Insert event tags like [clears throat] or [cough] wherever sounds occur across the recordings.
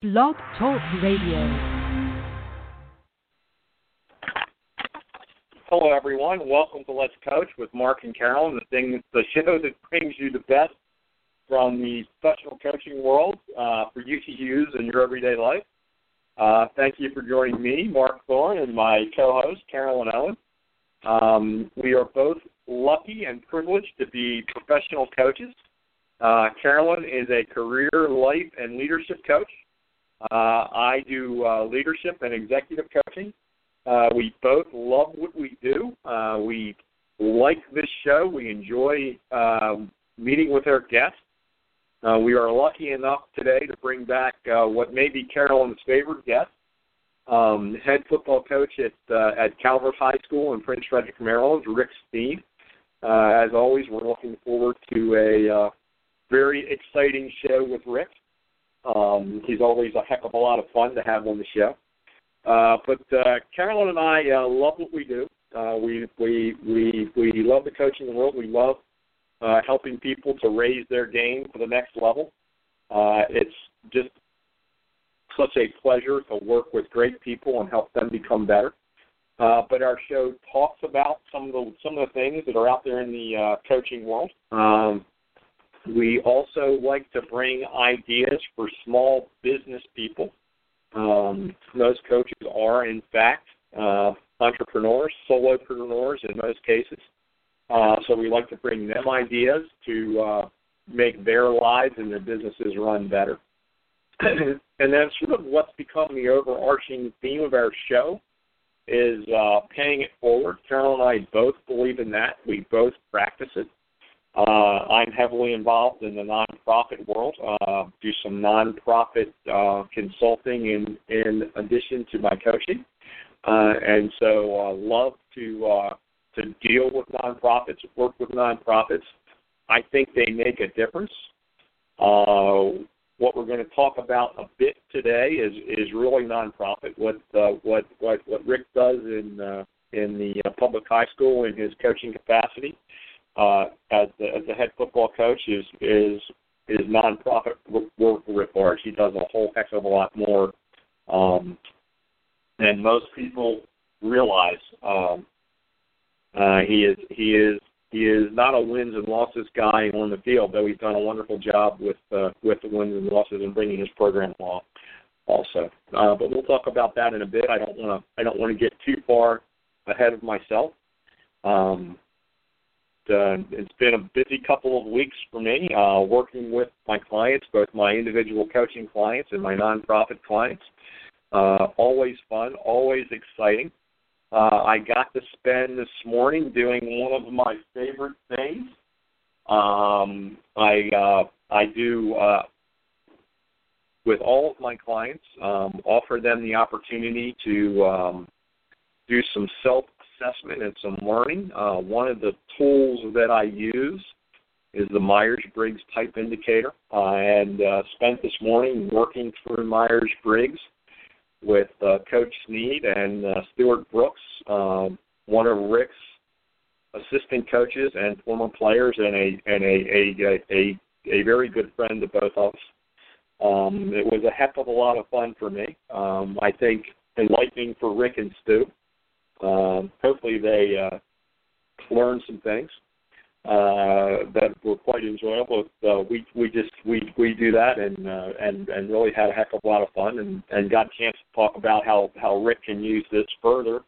Blog Talk Radio. Hello, everyone. Welcome to Let's Coach with Mark and Carolyn, the thing, the show that brings you the best from the professional coaching world uh, for you to use in your everyday life. Uh, thank you for joining me, Mark Thorne, and my co-host Carolyn Owen. Um, we are both lucky and privileged to be professional coaches. Uh, Carolyn is a career, life, and leadership coach. Uh, I do uh, leadership and executive coaching. Uh, we both love what we do. Uh, we like this show. We enjoy um, meeting with our guests. Uh, we are lucky enough today to bring back uh, what may be Carolyn's favorite guest, um, head football coach at uh, at Calvert High School in Prince Frederick, Maryland, Rick Sneed. Uh, as always, we're looking forward to a uh, very exciting show with Rick. Um, he's always a heck of a lot of fun to have on the show. Uh, but uh, Carolyn and I uh, love what we do. Uh, we we we we love the coaching world. We love uh, helping people to raise their game to the next level. Uh, it's just such a pleasure to work with great people and help them become better. Uh, but our show talks about some of the some of the things that are out there in the uh, coaching world. Um, we also like to bring ideas for small business people. Um, most coaches are, in fact, uh, entrepreneurs, solopreneurs in most cases. Uh, so we like to bring them ideas to uh, make their lives and their businesses run better. [clears throat] and then sort of what's become the overarching theme of our show is uh, paying it forward. Carol and I both believe in that. We both practice it. Uh, I'm heavily involved in the nonprofit world. Uh, do some nonprofit uh, consulting in in addition to my coaching, uh, and so uh, love to uh, to deal with nonprofits, work with nonprofits. I think they make a difference. Uh, what we're going to talk about a bit today is is really nonprofit. What uh, what what what Rick does in uh, in the uh, public high school in his coaching capacity uh, as the as the head football coach is is is nonprofit work writ large. He does a whole heck of a lot more um, than most people realize. Um, uh, he is he is he is not a wins and losses guy on the field, though he's done a wonderful job with uh, with the wins and losses and bringing his program along. Also, uh, but we'll talk about that in a bit. I don't want to I don't want to get too far ahead of myself. Um, uh, it's been a busy couple of weeks for me uh, working with my clients, both my individual coaching clients and my nonprofit clients. Uh, always fun, always exciting. Uh, I got to spend this morning doing one of my favorite things. Um, I uh, I do uh, with all of my clients um, offer them the opportunity to um, do some self assessment and some learning. Uh, one of the tools that I use is the Myers Briggs Type Indicator, uh, and uh, spent this morning working through Myers Briggs with uh, Coach Sneed and uh, Stuart Brooks, um, one of Rick's assistant coaches and former players, and a and a a a, a very good friend to both of us. Um, it was a heck of a lot of fun for me. Um, I think enlightening for Rick and Stu. Um, hopefully, they uh, learned some things uh, that were quite enjoyable. Uh, we we just we we do that and uh, and and really had a heck of a lot of fun and and got a chance to talk about how how Rick can use this further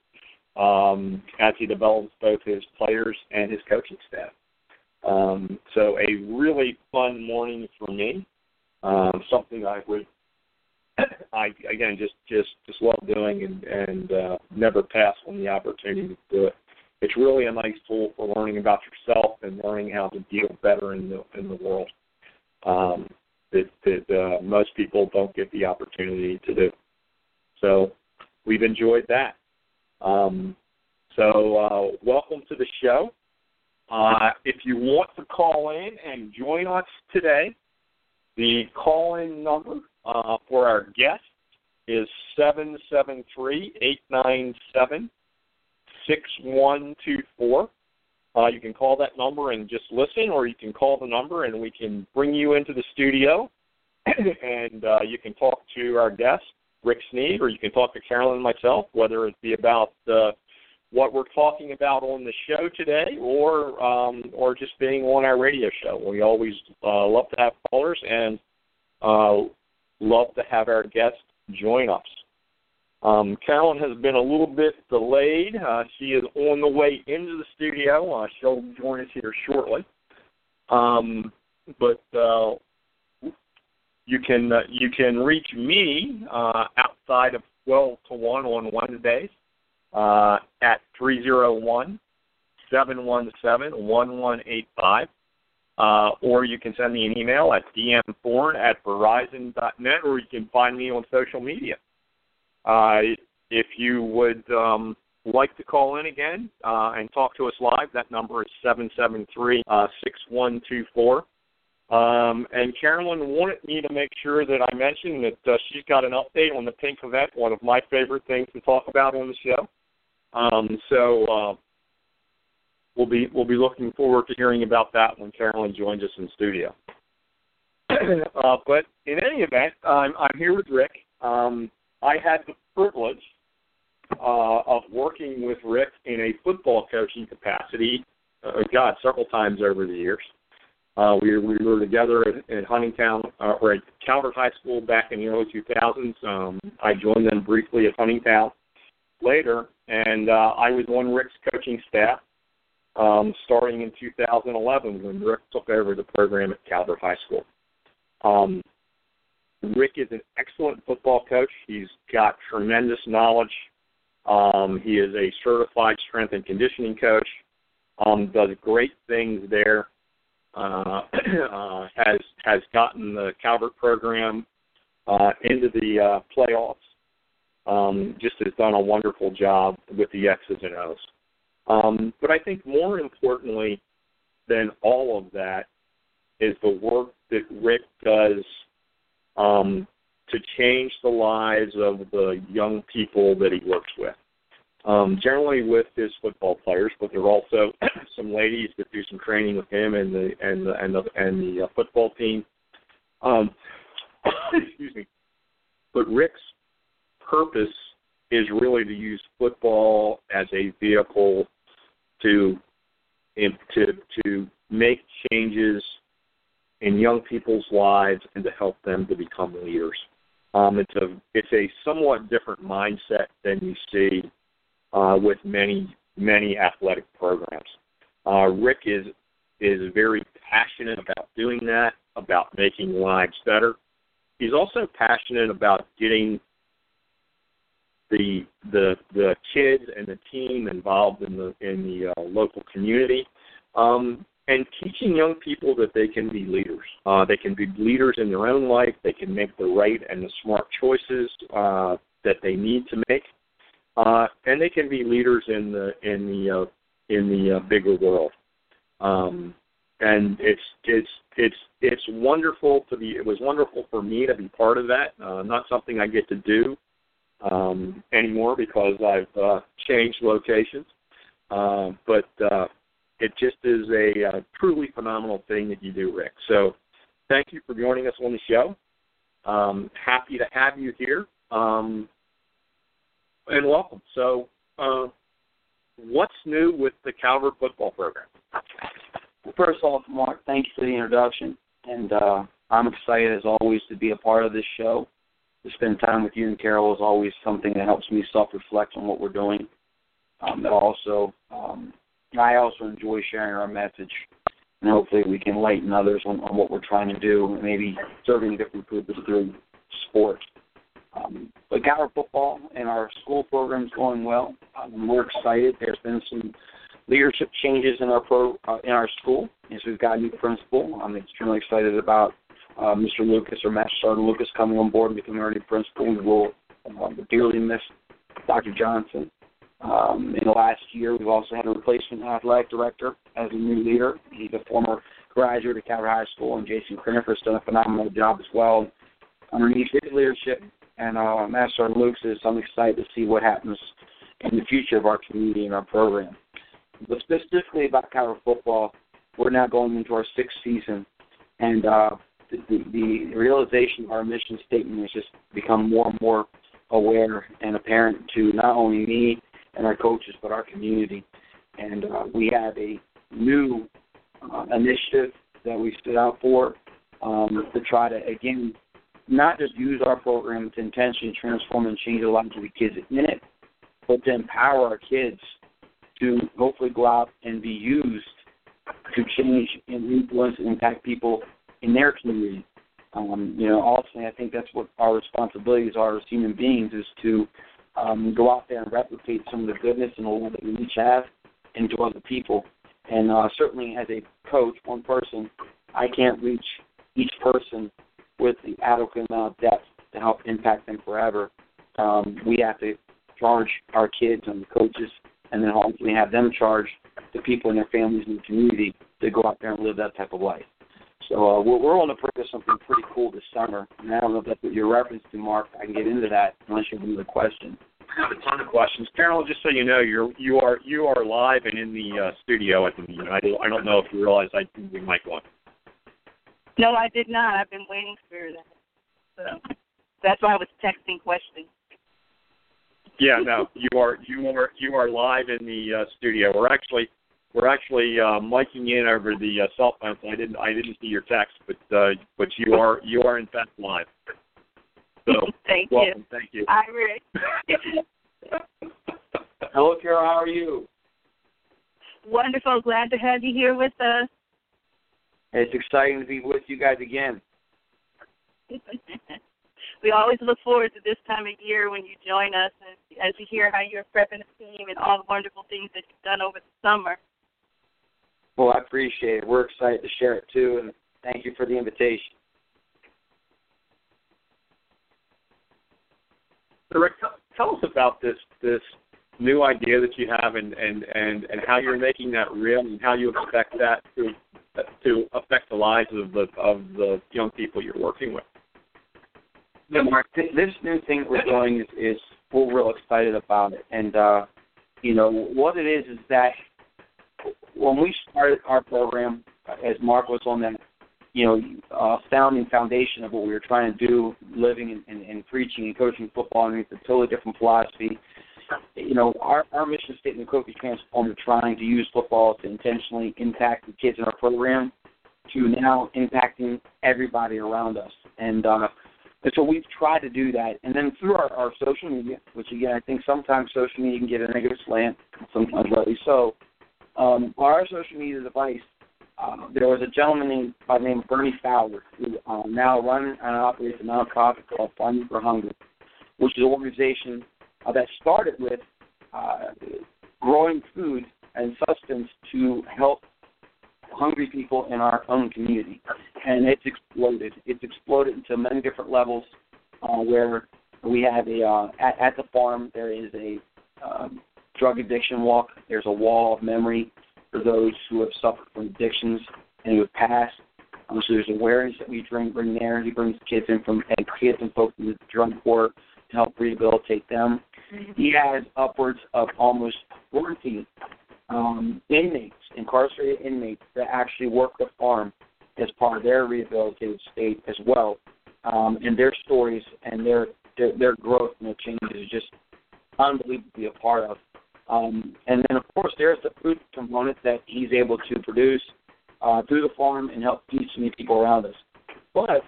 um, as he develops both his players and his coaching staff. Um, so a really fun morning for me. Um, something I would [coughs] I again just just just love doing and and uh, never pass on the opportunity to do it. It's really a nice tool for learning about yourself and learning how to deal better in the in the world. Um, that that uh, most people don't get the opportunity to do. So we've enjoyed that. Um, so uh, welcome to the show. Uh, if you want to call in and join us today, the call-in number uh, for our guest is 773-897-6124. Uh, you can call that number and just listen, or you can call the number and we can bring you into the studio [clears throat] and uh, you can talk to our guest, Rick Sneed, or you can talk to Carolyn and myself, whether it be about uh, what we're talking about on the show today, or um, or just being on our radio show. We always uh, love to have callers and uh, love to have our guests join us. Um, Carolyn has been a little bit delayed. Uh, she is on the way into the studio. Uh, she'll join us here shortly. Um, but uh, you can uh, you can reach me uh, outside of 12 to 1 on Wednesdays uh, at 301 717 1185. Uh, or you can send me an email at dmthorn at verizon.net, or you can find me on social media. Uh, if you would um, like to call in again uh, and talk to us live, that number is 773 uh, 6124. Um, and Carolyn wanted me to make sure that I mentioned that uh, she's got an update on the pink event, one of my favorite things to talk about on the show. Um, so uh, we'll be we'll be looking forward to hearing about that when Carolyn joins us in studio. [clears throat] uh, but in any event, I'm I'm here with Rick. Um, I had the privilege uh, of working with Rick in a football coaching capacity. Uh, God, several times over the years. Uh, we we were together at, at Huntingtown uh, or at Calvert High School back in the early 2000s. Um, I joined them briefly at Huntingtown later, and uh, I was on Rick's coaching staff um, starting in 2011 when Rick took over the program at Calvert High School. Um, Rick is an excellent football coach. He's got tremendous knowledge. Um, he is a certified strength and conditioning coach. Um, does great things there. Uh, [clears throat] uh, has has gotten the Calvert program uh, into the uh, playoffs. Um, just has done a wonderful job with the X's and O's. Um, but I think more importantly than all of that is the work that Rick does um, to change the lives of the young people that he works with. Um, generally with his football players, but there are also [clears throat] some ladies that do some training with him and the and the and the, and the uh, football team. Um, [coughs] excuse me. But Rick's purpose is really to use football as a vehicle to to to make changes in young people's lives and to help them to become leaders. Um, it's a it's a somewhat different mindset than you see uh, with many many athletic programs. Uh, Rick is is very passionate about doing that, about making lives better. He's also passionate about getting the the the kids and the team involved in the in the uh, local community. Um, and teaching young people that they can be leaders. Uh, they can be leaders in their own life. They can make the right and the smart choices uh, that they need to make, uh, and they can be leaders in the in the uh, in the uh, bigger world. Um, and it's it's it's it's wonderful to be. It was wonderful for me to be part of that. Uh, not something I get to do um, anymore because I've uh, changed locations. Uh, but uh, it just is a uh, truly phenomenal thing that you do, Rick. So thank you for joining us on the show. Um, happy to have you here. Um, and welcome. So, uh, what's new with the Calvert football program? First off, Mark, thank you for the introduction. And uh, I'm excited, as always, to be a part of this show. To spend time with you and Carol is always something that helps me self reflect on what we're doing. Um, but also, um, I also enjoy sharing our message, and hopefully we can enlighten others on, on what we're trying to do, and maybe serving different purpose through sport. Um, but Calvert football and our school program is going well. Um, we're excited. There's been some leadership changes in our pro uh, in our school as we've got a new principal. I'm extremely excited about uh, Mr. Lucas or Master Sergeant Lucas coming on board and becoming our new principal. We will uh, dearly miss Dr. Johnson. Um, in the last year, we've also had a replacement athletic director as a new leader. He's a former graduate of Calvert High School, and Jason Crinifer's done a phenomenal job as well. Underneath his leadership and uh, Master Luke's, I'm excited to see what happens in the future of our community and our program. But specifically about Calvert football, we're now going into our sixth season, and uh, the, realization of our mission statement has just become more and more aware and apparent to not only me and our coaches, but our community. And uh, we have a new uh, initiative that we stood out for um, to try to, again, not just use our program to intentionally transform and change the lives of the kids in it, but to empower our kids to hopefully go out and be used to change and influence and impact people in their community. Um, you know, ultimately, I think that's what our responsibilities are as human beings is to um, go out there and replicate some of the goodness and the love that we each have into other people. And uh, certainly, as a coach, one person, I can't reach each person with the adequate amount of depth to help impact them forever. Um, we have to charge our kids and the coaches, and then hopefully have them charge the people in their families and the community to go out there and live that type of life. So uh, we're, we're on the brink of something pretty cool this summer, and I don't know if that's what you're referencing, Mark. I can get into that unless you have another question. I have a ton of questions, Carol. Just so you know, you're you are you are live and in the uh, studio at the moment. I don't I don't know if you realize I do the mic on. No, I did not. I've been waiting for that. So that's why I was texting questions. Yeah, no, you are you are you are live in the uh, studio. We're actually we're actually uh, miking in over the uh, cell phone. So I didn't I didn't see your text, but uh, but you are you are in fact live. So [laughs] Thank welcome, you. thank you. I really [laughs] Hello, Carol. How are you? wonderful. Glad to have you here with us. It's exciting to be with you guys again. [laughs] we always look forward to this time of year when you join us and as you hear how you're prepping the team and all the wonderful things that you've done over the summer. Well, I appreciate it. We're excited to share it too, and thank you for the invitation. So Rick, tell, tell us about this this new idea that you have, and and and and how you're making that real, and how you expect that to to affect the lives of the of the young people you're working with. Yeah, Mark, th- this new thing we're doing is, is we're real excited about it, and uh, you know what it is is that when we started our program, as Mark was on that, you know, uh, founding foundation of what we were trying to do, living and, and, and preaching and coaching football, and it's a totally different philosophy. You know, our, our mission statement, Coach Transform, is trying to use football to intentionally impact the kids in our program to now impacting everybody around us. And uh, and so we've tried to do that. And then through our, our social media, which again, I think sometimes social media can get a negative slant, sometimes rightly so. Um, our social media device, uh, there was a gentleman named, by the name of Bernie Fowler who uh, now runs and operates a nonprofit called Farming for Hunger, which is an organization uh, that started with uh, growing food and sustenance to help hungry people in our own community, and it's exploded. It's exploded into many different levels, uh, where we have a uh, at, at the farm there is a um, drug addiction walk. There's a wall of memory for those who have suffered from addictions and who have passed. Um, so there's awareness that we bring bring there. He brings kids in from and kids and folks in the drug court to help rehabilitate them. He has upwards of almost 40 um, inmates, incarcerated inmates that actually work the farm as part of their rehabilitative state as well. Um, and their stories and their, their their growth and their changes is just unbelievable to be a part of. Um, and then of course there's the food component that he's able to produce uh, through the farm and help feed so many people around us. But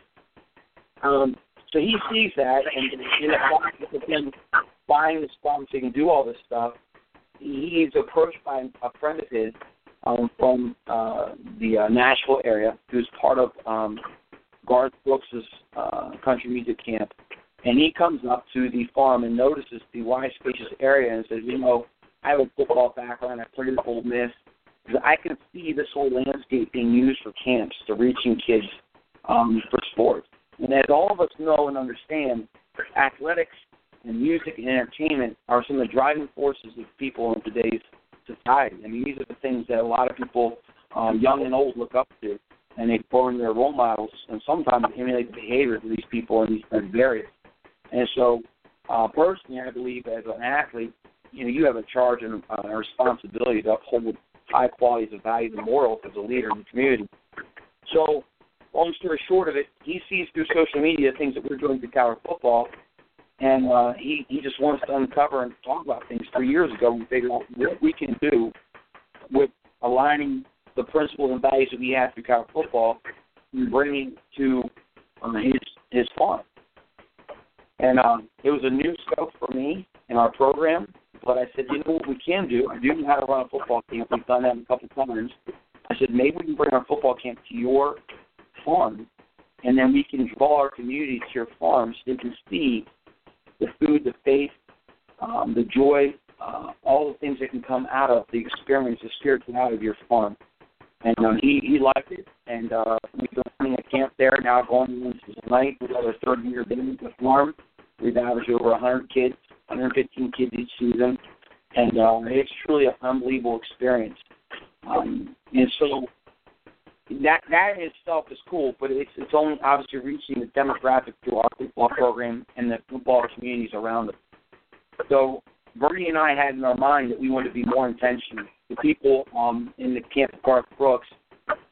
um, so he sees that, and in the process of him buying this farm so he can do all this stuff, he's approached by a friend of his um, from uh, the uh, Nashville area who's part of um, Garth Brooks' uh, country music camp. And he comes up to the farm and notices the wide, spacious area and says, you know, I have a football background. I played at Ole Miss. I can see this whole landscape being used for camps to reaching kids um, for sports. And as all of us know and understand, athletics and music and entertainment are some of the driving forces of people in today's society. I mean, these are the things that a lot of people, um, young and old, look up to, and they form their role models, and sometimes emulate the behavior of these people in these areas. And so, uh, personally, I believe as an athlete, you know, you have a charge and uh, a responsibility to uphold high qualities of values and morals as a leader in the community. So, long story short of it, he sees through social media things that we're doing to Tower football, and uh, he he just wants to uncover and talk about things. Three years ago, we figured out what we can do with aligning the principles and values that we have through Tower football and bringing to uh, his his farm. And um, it was a new scope for me in our program. But I said, you know what we can do? I do know how to run a football camp. We've done that a couple times. I said, maybe we can bring our football camp to your farm, and then we can draw our community to your farm so they can see the food, the faith, um, the joy, uh, all the things that can come out of the experience, the spirituality of your farm. And um, he he liked it, and uh, we've been running a camp there now, going into the night. We've got our third year being the farm. We've averaged over 100 kids, 115 kids each season, and uh, it's truly an unbelievable experience. Um, and so that that in itself is cool, but it's it's only obviously reaching the demographic through our football program and the football communities around it. So Bernie and I had in our mind that we wanted to be more intentional. The people um, in the Camp Garth Brooks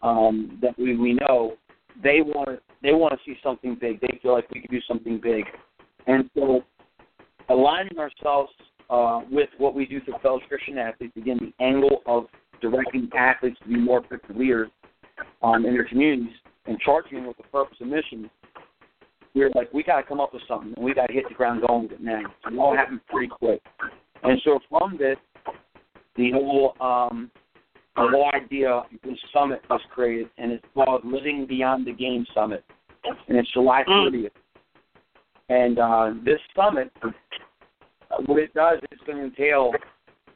um, that we, we know, they want they want to see something big. They feel like we can do something big, ourselves uh, with what we do for fellow Christian athletes, again, the angle of directing athletes to be more effective leaders um, in their communities and charging them with the purpose and mission, we're like, we got to come up with something, and we got to hit the ground going with it now. So it all happened pretty quick. And so from this, the whole um, the whole idea the summit was created, and it's called Living Beyond the Game Summit, and it's July 30th. And uh, this summit, what it does is going to entail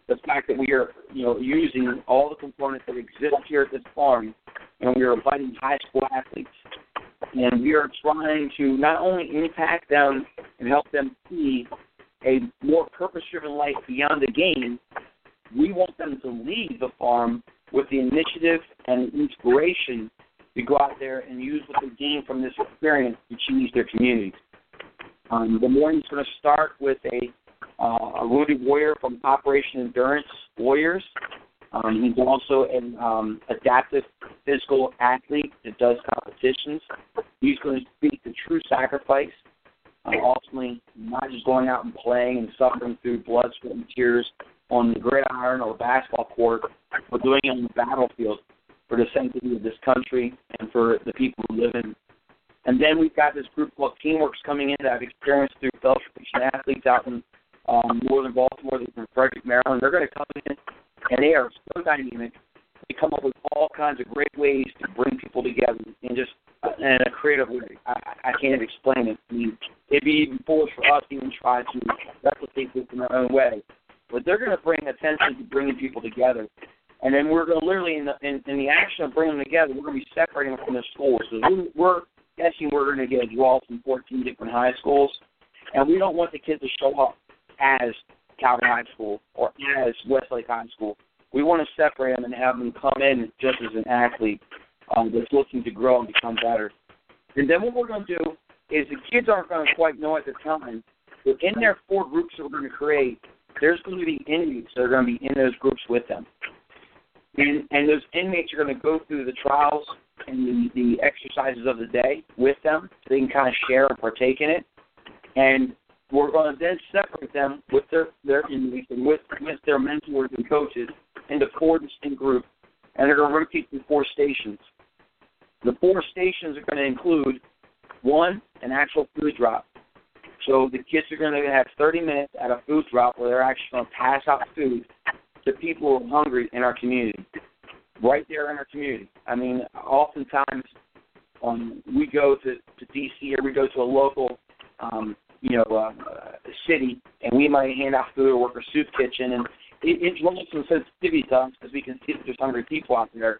the fact that we are, you know, using all the components that exist here at this farm, and we are inviting high school athletes, and we are trying to not only impact them and help them see a more purpose-driven life beyond the game, we want them to leave the farm with the initiative and inspiration to go out there and use what they gain from this experience to change their communities. Um, the morning's going to start with a uh, a wounded warrior from Operation Enduring Warriors. Um, he's also an um, adaptive physical athlete that does competitions. He's going to speak the true sacrifice, uh, ultimately not just going out and playing and suffering through blood, sweat, and tears on the gridiron or basketball court, but doing it on the battlefield for the sanctity of this country and for the people who live in. And then we've got this group called Teamworks coming in that I've experienced through fellowship athletes out in um, northern Baltimore, they're from Frederick, Maryland. They're going to come in, and they are so dynamic. They come up with all kinds of great ways to bring people together in just uh, in a creative way. I, I can't explain it. I mean, it'd be even foolish for us to even try to replicate this in our own way. But they're going to bring attention to bringing people together. And then we're going to literally, in the, in, in the action of bringing them together, we're going to be separating them from their schools. So we're guessing we're going to get a draw from 14 different high schools. And we don't want the kids to show up as Calvert High School or as Westlake High School. We want to separate them and have them come in just as an athlete um, that's looking to grow and become better. And then what we're going to do is the kids aren't going to quite know at the time, but in their four groups that we're going to create, there's going to be inmates that are going to be in those groups with them. And, and those inmates are going to go through the trials and the, the exercises of the day with them so they can kind of share and partake in it. And we're going to then separate them with their their inmates and with with their mentors and coaches into four distinct groups, and they're going to rotate through four stations. The four stations are going to include one an actual food drop. So the kids are going to have 30 minutes at a food drop where they're actually going to pass out food to people who are hungry in our community, right there in our community. I mean, oftentimes um, we go to, to D.C. or we go to a local um, you know, uh, city, and we might hand out food or work a soup kitchen, and it, it draws some sensitivity to us because we can see that there's hungry people out there.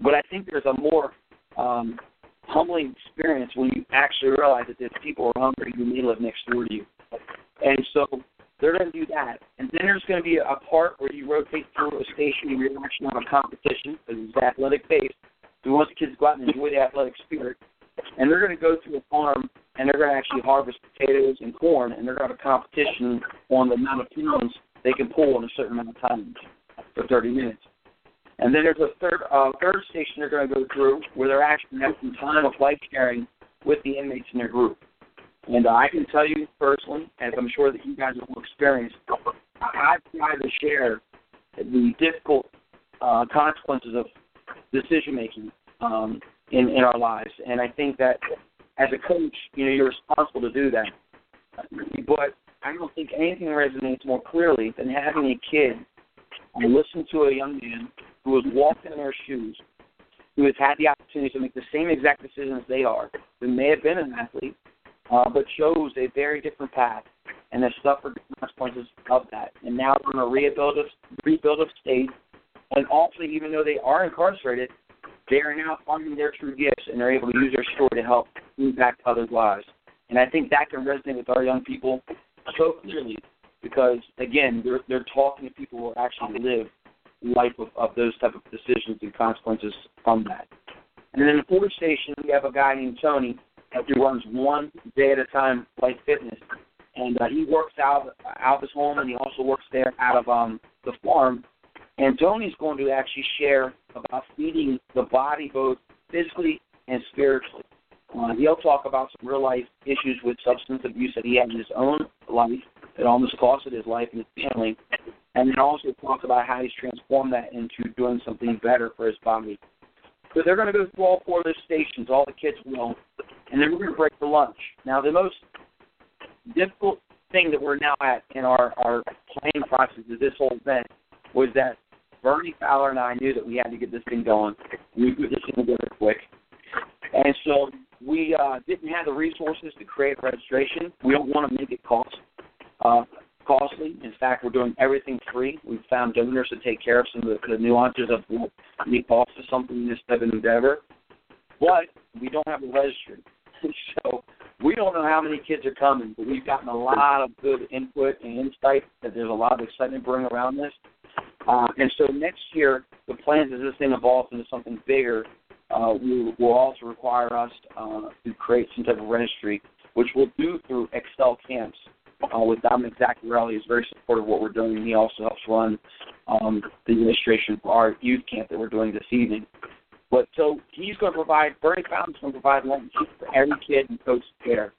But I think there's a more um, humbling experience when you actually realize that there's people who are hungry who may live next door to you. And so they're going to do that. And then there's going to be a part where you rotate through a station where you actually have a competition because it's athletic based. We want the kids to go out and enjoy the athletic spirit. And they're going to go to a farm and they're going to actually harvest potatoes and corn, and they're going to have a competition on the amount of pounds they can pull in a certain amount of time for 30 minutes. And then there's a third uh, third station they're going to go through where they're actually having some time of life sharing with the inmates in their group. And uh, I can tell you personally, as I'm sure that you guys will experience, I've tried to share the difficult uh, consequences of decision making um, in in our lives, and I think that as a coach, you know, you're responsible to do that. But I don't think anything resonates more clearly than having a kid listen to a young man who has walked in their shoes, who has had the opportunity to make the same exact decisions they are, who may have been an athlete, uh, but chose a very different path and has suffered consequences of that. And now they're in a rebuild of, rebuild of state. And also, even though they are incarcerated, they are now finding their true gifts and they're able to use their story to help impact others' lives. And I think that can resonate with our young people so clearly because, again, they're, they're talking to people who actually live life of, of those type of decisions and consequences from that. And then in the fourth station, we have a guy named Tony who runs one day at a time Life Fitness, and uh, he works out out of his home, and he also works there out of um, the farm. And Tony's going to actually share about feeding the body both physically and spiritually. Uh, he'll talk about some real life issues with substance abuse that he had in his own life that almost costed his life and his family, and then also talk about how he's transformed that into doing something better for his body. So they're going to go through all four of those stations, all the kids will, and then we're going to break for lunch. Now, the most difficult thing that we're now at in our, our planning process of this whole event was that Bernie Fowler and I knew that we had to get this thing going. We put this thing together quick. And so we uh, didn't have the resources to create registration. We don't want to make it cost uh, costly. In fact, we're doing everything free. We've found donors to take care of some of the, the nuances of what the cost of something in this type of endeavor. But we don't have a registry. [laughs] so we don't know how many kids are coming, but we've gotten a lot of good input and insight that there's a lot of excitement brewing around this. Uh, and so next year, the plans as this thing evolves into something bigger uh, will, will also require us uh, to create some type of registry, which we'll do through Excel Camps uh, with Dominic Zaccarelli. He's very supportive of what we're doing. He also helps run um, the administration for our youth camp that we're doing this evening. But so he's going to provide, Bernie Fowler's going to provide lunch for every kid and coach there.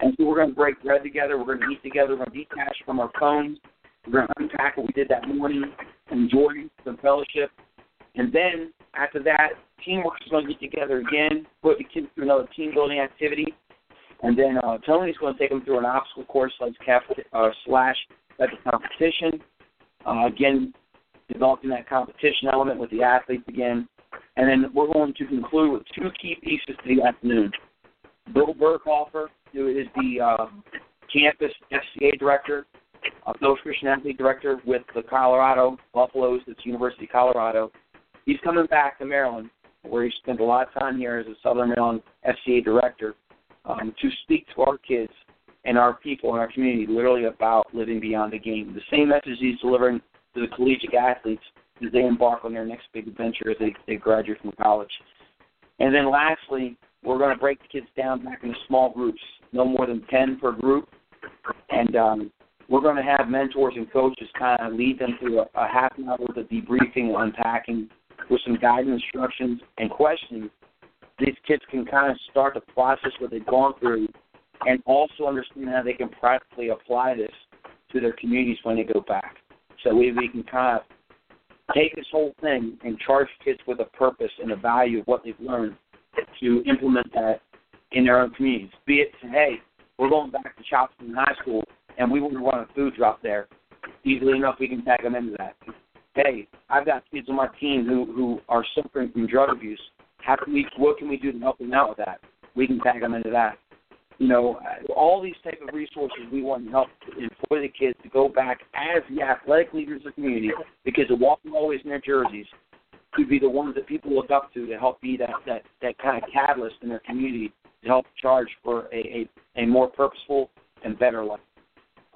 And so we're going to break bread together. We're going to eat together. We're going to detach from our phones. We're going to unpack what we did that morning, enjoy the fellowship. And then after that, teamwork is going to get together again, put the kids through another team building activity. And then uh, Tony's going to take them through an obstacle course like cap, uh, slash type of competition. Uh, again, developing that competition element with the athletes again. And then we're going to conclude with two key pieces to the afternoon. Bill Burkhofer, who is the uh, campus FCA director, Coach Christian Athlete director with the Colorado Buffaloes, it's University of Colorado. He's coming back to Maryland, where he spent a lot of time here as a Southern Maryland FCA director, um, to speak to our kids and our people in our community literally about living beyond the game. The same message he's delivering to the collegiate athletes as they embark on their next big adventure as they, they graduate from college. And then lastly, we're going to break the kids down back into small groups, no more than 10 per group. And um, we're going to have mentors and coaches kind of lead them through a, a half an hour of debriefing unpacking with some guidance instructions and questions. These kids can kind of start to process what they've gone through and also understand how they can practically apply this to their communities when they go back. So we, we can kind of take this whole thing and charge kids with a purpose and a value of what they've learned to implement that in their own communities. Be it, hey, we're going back to Charleston High School and we want to run a food drop there. Easily enough, we can tag them into that. Hey, I've got kids on my team who who are suffering from drug abuse. How can we? What can we do to help them out with that? We can tag them into that. You know, all these type of resources we want to help employ the kids to go back as the athletic leaders of the community because the walking always in their jerseys could be the ones that people look up to to help be that that that kind of catalyst in their community to help charge for a a, a more purposeful and better life.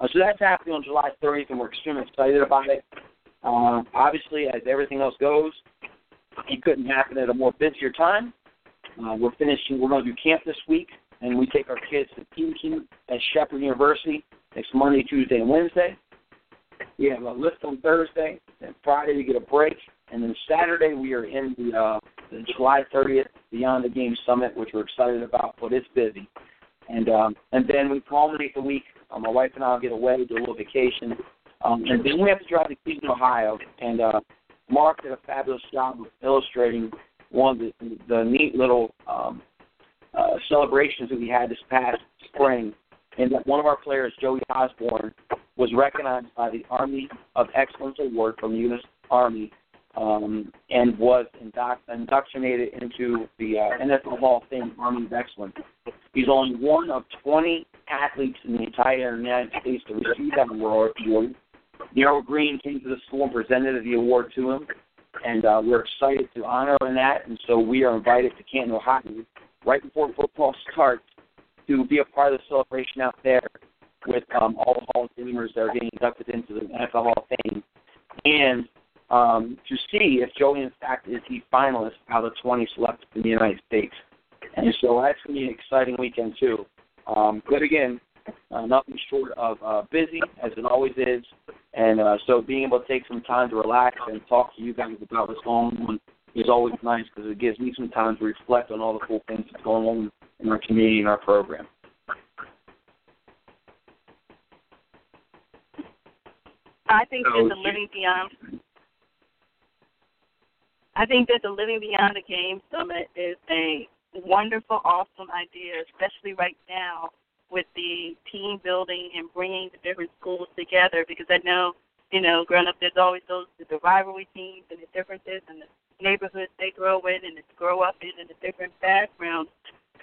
Uh, so that's happening on July 30th, and we're extremely excited about it. Uh, obviously, as everything else goes, it couldn't happen at a more busier time. Uh, we're finishing. We're going to do camp this week, and we take our kids to Team Camp at Shepherd University next Monday, Tuesday, and Wednesday. We have a lift on Thursday, and Friday we get a break, And then Saturday we are in the, uh, the July 30th Beyond the Game Summit, which we're excited about, but it's busy. And um, and then we culminate the week. Uh, my wife and I will get away, do a little vacation, um, and then we have to drive to Cleveland, Ohio. And uh, Mark did a fabulous job of illustrating one of the, the neat little um, uh, celebrations that we had this past spring. And that one of our players, Joey Osborne, was recognized by the Army of Excellence Award from the U.S. Army um, and was induct- inductionated into the uh, NFL Hall of Fame Army of Excellence. He's only one of 20 athletes in the entire United States to receive that award. Nero Green came to the school and presented the award to him, and uh, we're excited to honor him that. And so we are invited to Canton, Ohio, right before football starts, to be a part of the celebration out there with um, all the Hall of Famers that are getting inducted into the NFL Hall of Fame, and um, to see if Joey, in fact, is the finalist out of 20 selected in the United States. And so that's going to be an exciting weekend, too. Um, but again, uh, nothing short of uh, busy, as it always is. And uh, so being able to take some time to relax and talk to you guys about what's going on is always nice because it gives me some time to reflect on all the cool things that's going on in our community and our program. I think that the Living Beyond I think that the Living Beyond the Game Summit is a wonderful, awesome idea, especially right now with the team building and bringing the different schools together. Because I know, you know, growing up, there's always those the rivalry teams and the differences and the neighborhoods they grow in and grow up in and the different backgrounds.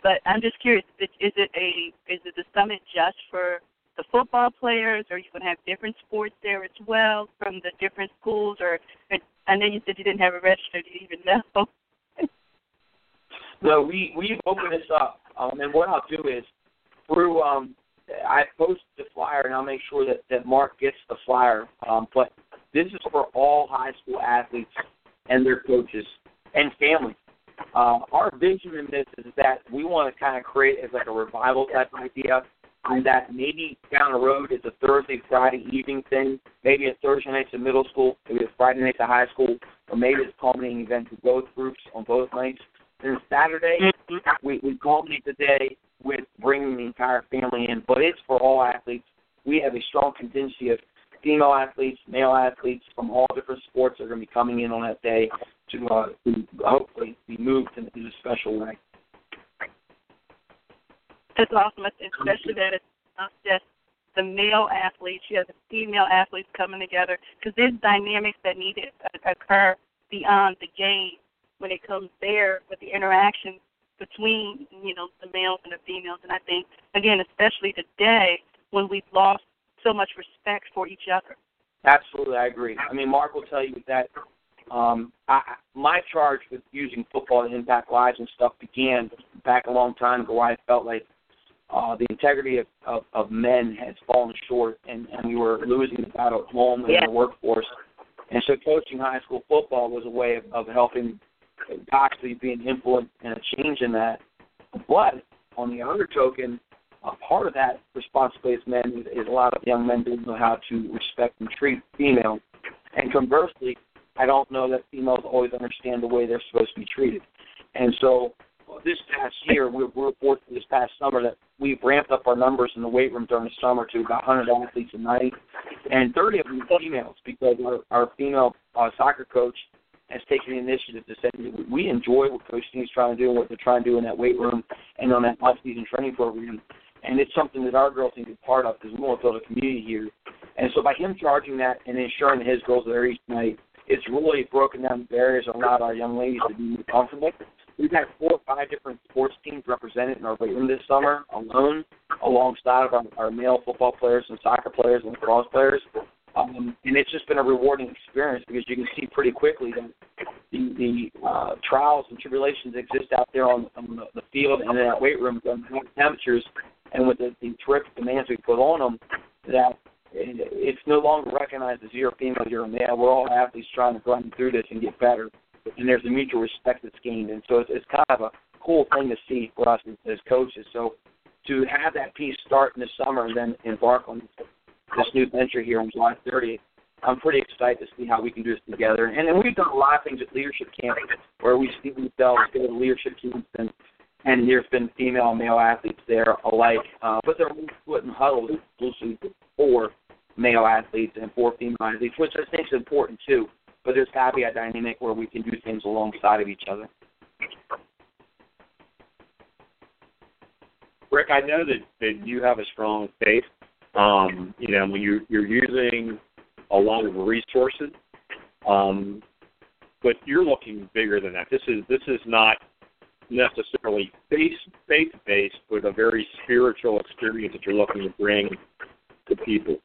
But I'm just curious, is it a is it the summit just for the football players, or you to have different sports there as well from the different schools, or I know you said you didn't have it registered. Do you even know? [laughs] no, we we open this up, um, and what I'll do is through um, I post the flyer, and I'll make sure that that Mark gets the flyer. Um, but this is for all high school athletes and their coaches and families. Uh, our vision in this is that we want to kind of create as like a revival type idea and that maybe down the road it's a Thursday, Friday evening thing, maybe a Thursday night to middle school, maybe a Friday night to high school, or maybe it's a culminating event for both groups on both nights. Then Saturday, mm-hmm. we, we culminate the day with bringing the entire family in, but it's for all athletes. We have a strong contingency of female athletes, male athletes from all different sports that are going to be coming in on that day to, uh, to hopefully be moved in, in a special way. It's awesome, especially that it's not just the male athletes, you have the female athletes coming together because there's dynamics that need to occur beyond the game when it comes there with the interaction between you know the males and the females. And I think again, especially today when we've lost so much respect for each other. Absolutely, I agree. I mean, Mark will tell you that um, I, my charge with using football to impact lives and stuff began back a long time ago. I felt like uh, the integrity of, of, of men has fallen short, and, and we were losing the battle at home and yeah. in the workforce. And so, coaching high school football was a way of, of helping actually be an influence and a change in that. But on the other token, a part of that responsibility as men is, is a lot of young men don't know how to respect and treat females. And conversely, I don't know that females always understand the way they're supposed to be treated. And so this past year, we were fortunate this past summer that we've ramped up our numbers in the weight room during the summer to about 100 athletes a night, and 30 of them females because our, our female uh, soccer coach has taken the initiative to say we enjoy what Coach Steve's trying to do and what they're trying to do in that weight room and on that off-season training program. And it's something that our girls can be part of because we want to build a community here. And so by him charging that and ensuring that his girls are there each night, it's really broken down barriers and allowed our young ladies to be comfortable We've had four or five different sports teams represented in our weight room this summer alone, alongside of our, our male football players and soccer players and lacrosse players. Um, and it's just been a rewarding experience because you can see pretty quickly that the, the uh, trials and tribulations exist out there on, on the, the field and in that weight room with temperatures and with the, the terrific demands we put on them that it's no longer recognized as you're a female, you're a male. We're all athletes trying to grind through this and get better and there's a mutual respect that's gained, and so it's, it's kind of a cool thing to see for us as, coaches. So to have that piece start in the summer and then embark on this new venture here on July 30th I'm pretty excited to see how we can do this together. And, and we've done a lot of things at leadership camp where we see themselves go to leadership camps and and there's been female and male athletes there alike. Uh, but they're split in huddles exclusively for male athletes and for female athletes, which I think is important too. But there's a dynamic where we can do things alongside of each other. Rick, I know that, that you have a strong faith. Um, you know, when you you're using a lot of resources, um, but you're looking bigger than that. This is this is not necessarily faith faith based, but a very spiritual experience that you're looking to bring to people.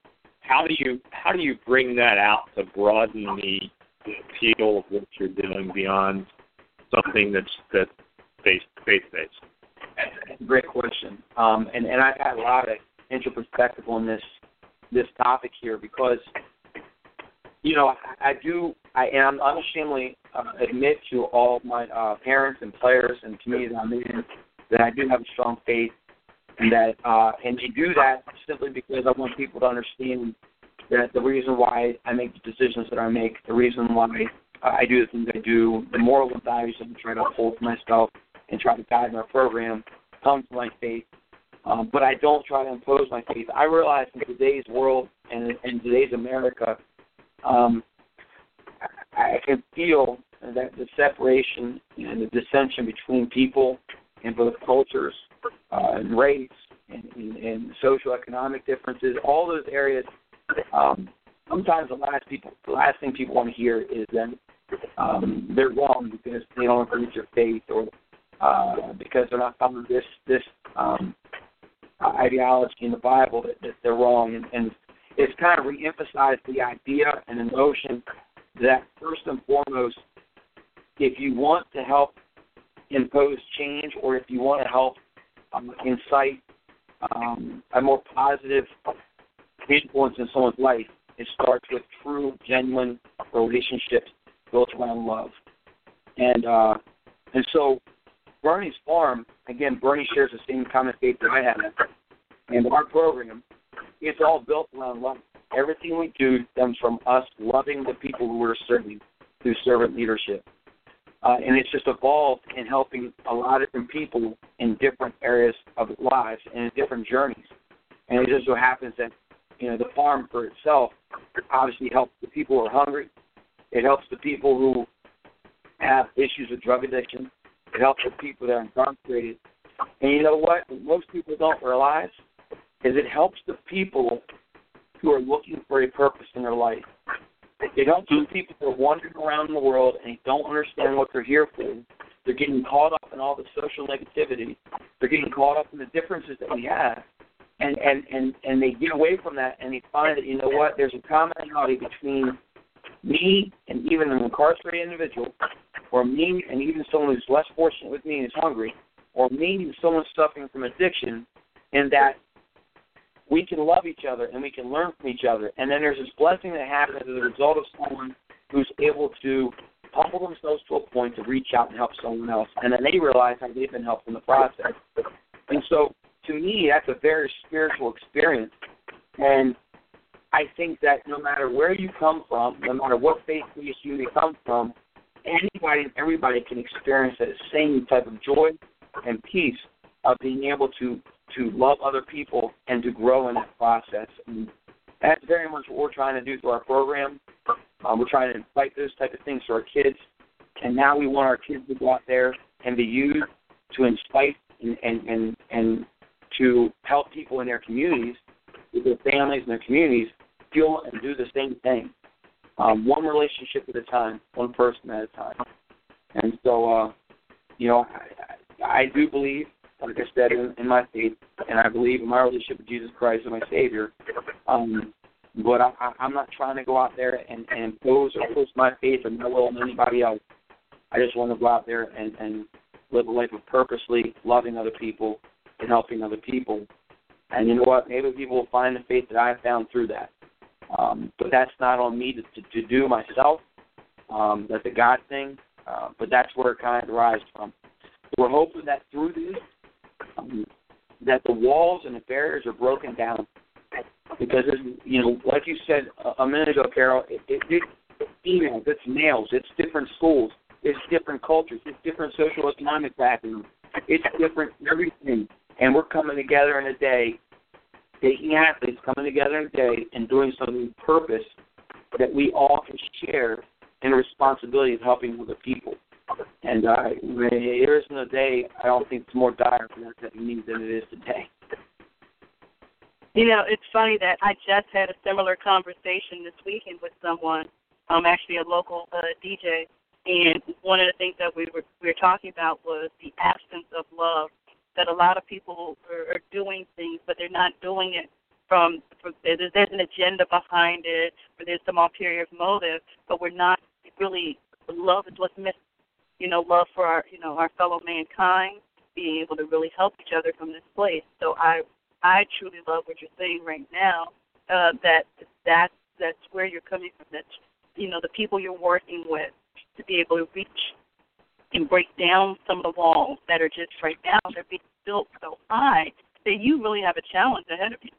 How do you how do you bring that out to broaden the appeal of what you're doing beyond something that's that's faith faith based? Great question. Um, and and I've had a lot of interest perspective on this this topic here because you know I, I do I am unashamedly uh, admit to all my uh, parents and players and community that I'm in that I do have a strong faith and that uh, and to do that simply because I want people to understand that the reason why I make the decisions that I make, the reason why I do the things I do, the moral and values that I try to uphold for myself and try to guide my program comes from my faith. Um, but I don't try to impose my faith. I realize in today's world and in today's America, um, I can feel that the separation and the dissension between people in both cultures uh, and race and, and, and social economic differences, all those areas. Um, sometimes the last people, the last thing people want to hear is that um, they're wrong because they don't agree with your faith or uh, because they're not following this this um, ideology in the Bible that, that they're wrong, and, and it's kind of reemphasized the idea and the notion that first and foremost, if you want to help impose change or if you want to help um, incite um, a more positive influence in someone's life, it starts with true, genuine relationships built around love. And uh, and so Bernie's farm, again, Bernie shares the same common faith that I have. And our program, it's all built around love. Everything we do stems from us loving the people who we're serving through servant leadership. Uh, and it's just evolved in helping a lot of different people in different areas of lives and in different journeys. And it just so happens that, you know, the farm for itself obviously helps the people who are hungry. It helps the people who have issues with drug addiction. It helps the people that are incarcerated. And you know what? most people don't realize is it helps the people who are looking for a purpose in their life. It helps the people who are wandering around the world and don't understand what they're here for. They're getting caught up in all the social negativity. They're getting caught up in the differences that we have. And, and, and, and they get away from that and they find that, you know what, there's a commonality between me and even an incarcerated individual, or me and even someone who's less fortunate with me and is hungry, or me and someone suffering from addiction, in that we can love each other and we can learn from each other. And then there's this blessing that happens as a result of someone who's able to humble themselves to a point to reach out and help someone else. And then they realize how they've been helped in the process. And so to me, that's a very spiritual experience. And I think that no matter where you come from, no matter what faith you may come from, anybody and everybody can experience that same type of joy and peace of being able to to love other people and to grow in that process. And that's very much what we're trying to do through our program. Um, we're trying to invite those type of things to our kids, and now we want our kids to go out there and be used to incite and and and, and to help people in their communities, with their families and their communities, feel and do the same thing. Um, one relationship at a time, one person at a time. And so, uh, you know, I, I do believe like I said, in, in my faith, and I believe in my relationship with Jesus Christ as my Savior. Um, but I, I, I'm not trying to go out there and, and impose or push my faith or my will on anybody else. I just want to go out there and, and live a life of purposely loving other people and helping other people. And you know what? Maybe people will find the faith that I found through that. Um, but that's not on me to, to, to do myself. Um, that's a God thing. Uh, but that's where it kind of derives from. So we're hoping that through this, um, that the walls and the barriers are broken down, because you know, like you said a minute ago, Carol, it, it, it's females, it's males, it's different schools, it's different cultures, it's different social economic backgrounds, it's different everything, and we're coming together in a day, taking athletes coming together in a day and doing something purpose that we all can share in the responsibility of helping other people. And uh, there isn't a day I don't think it's more dire for that that we need than it is today. You know, it's funny that I just had a similar conversation this weekend with someone, um, actually a local uh, DJ, and one of the things that we were we were talking about was the absence of love. That a lot of people are, are doing things, but they're not doing it from, from there's, there's an agenda behind it, or there's some ulterior motive, but we're not really love is what's missing. You know, love for our you know our fellow mankind, being able to really help each other from this place. So I I truly love what you're saying right now. Uh, that that that's where you're coming from. That you know the people you're working with to be able to reach and break down some of the walls that are just right now they're being built so high that you really have a challenge ahead of you.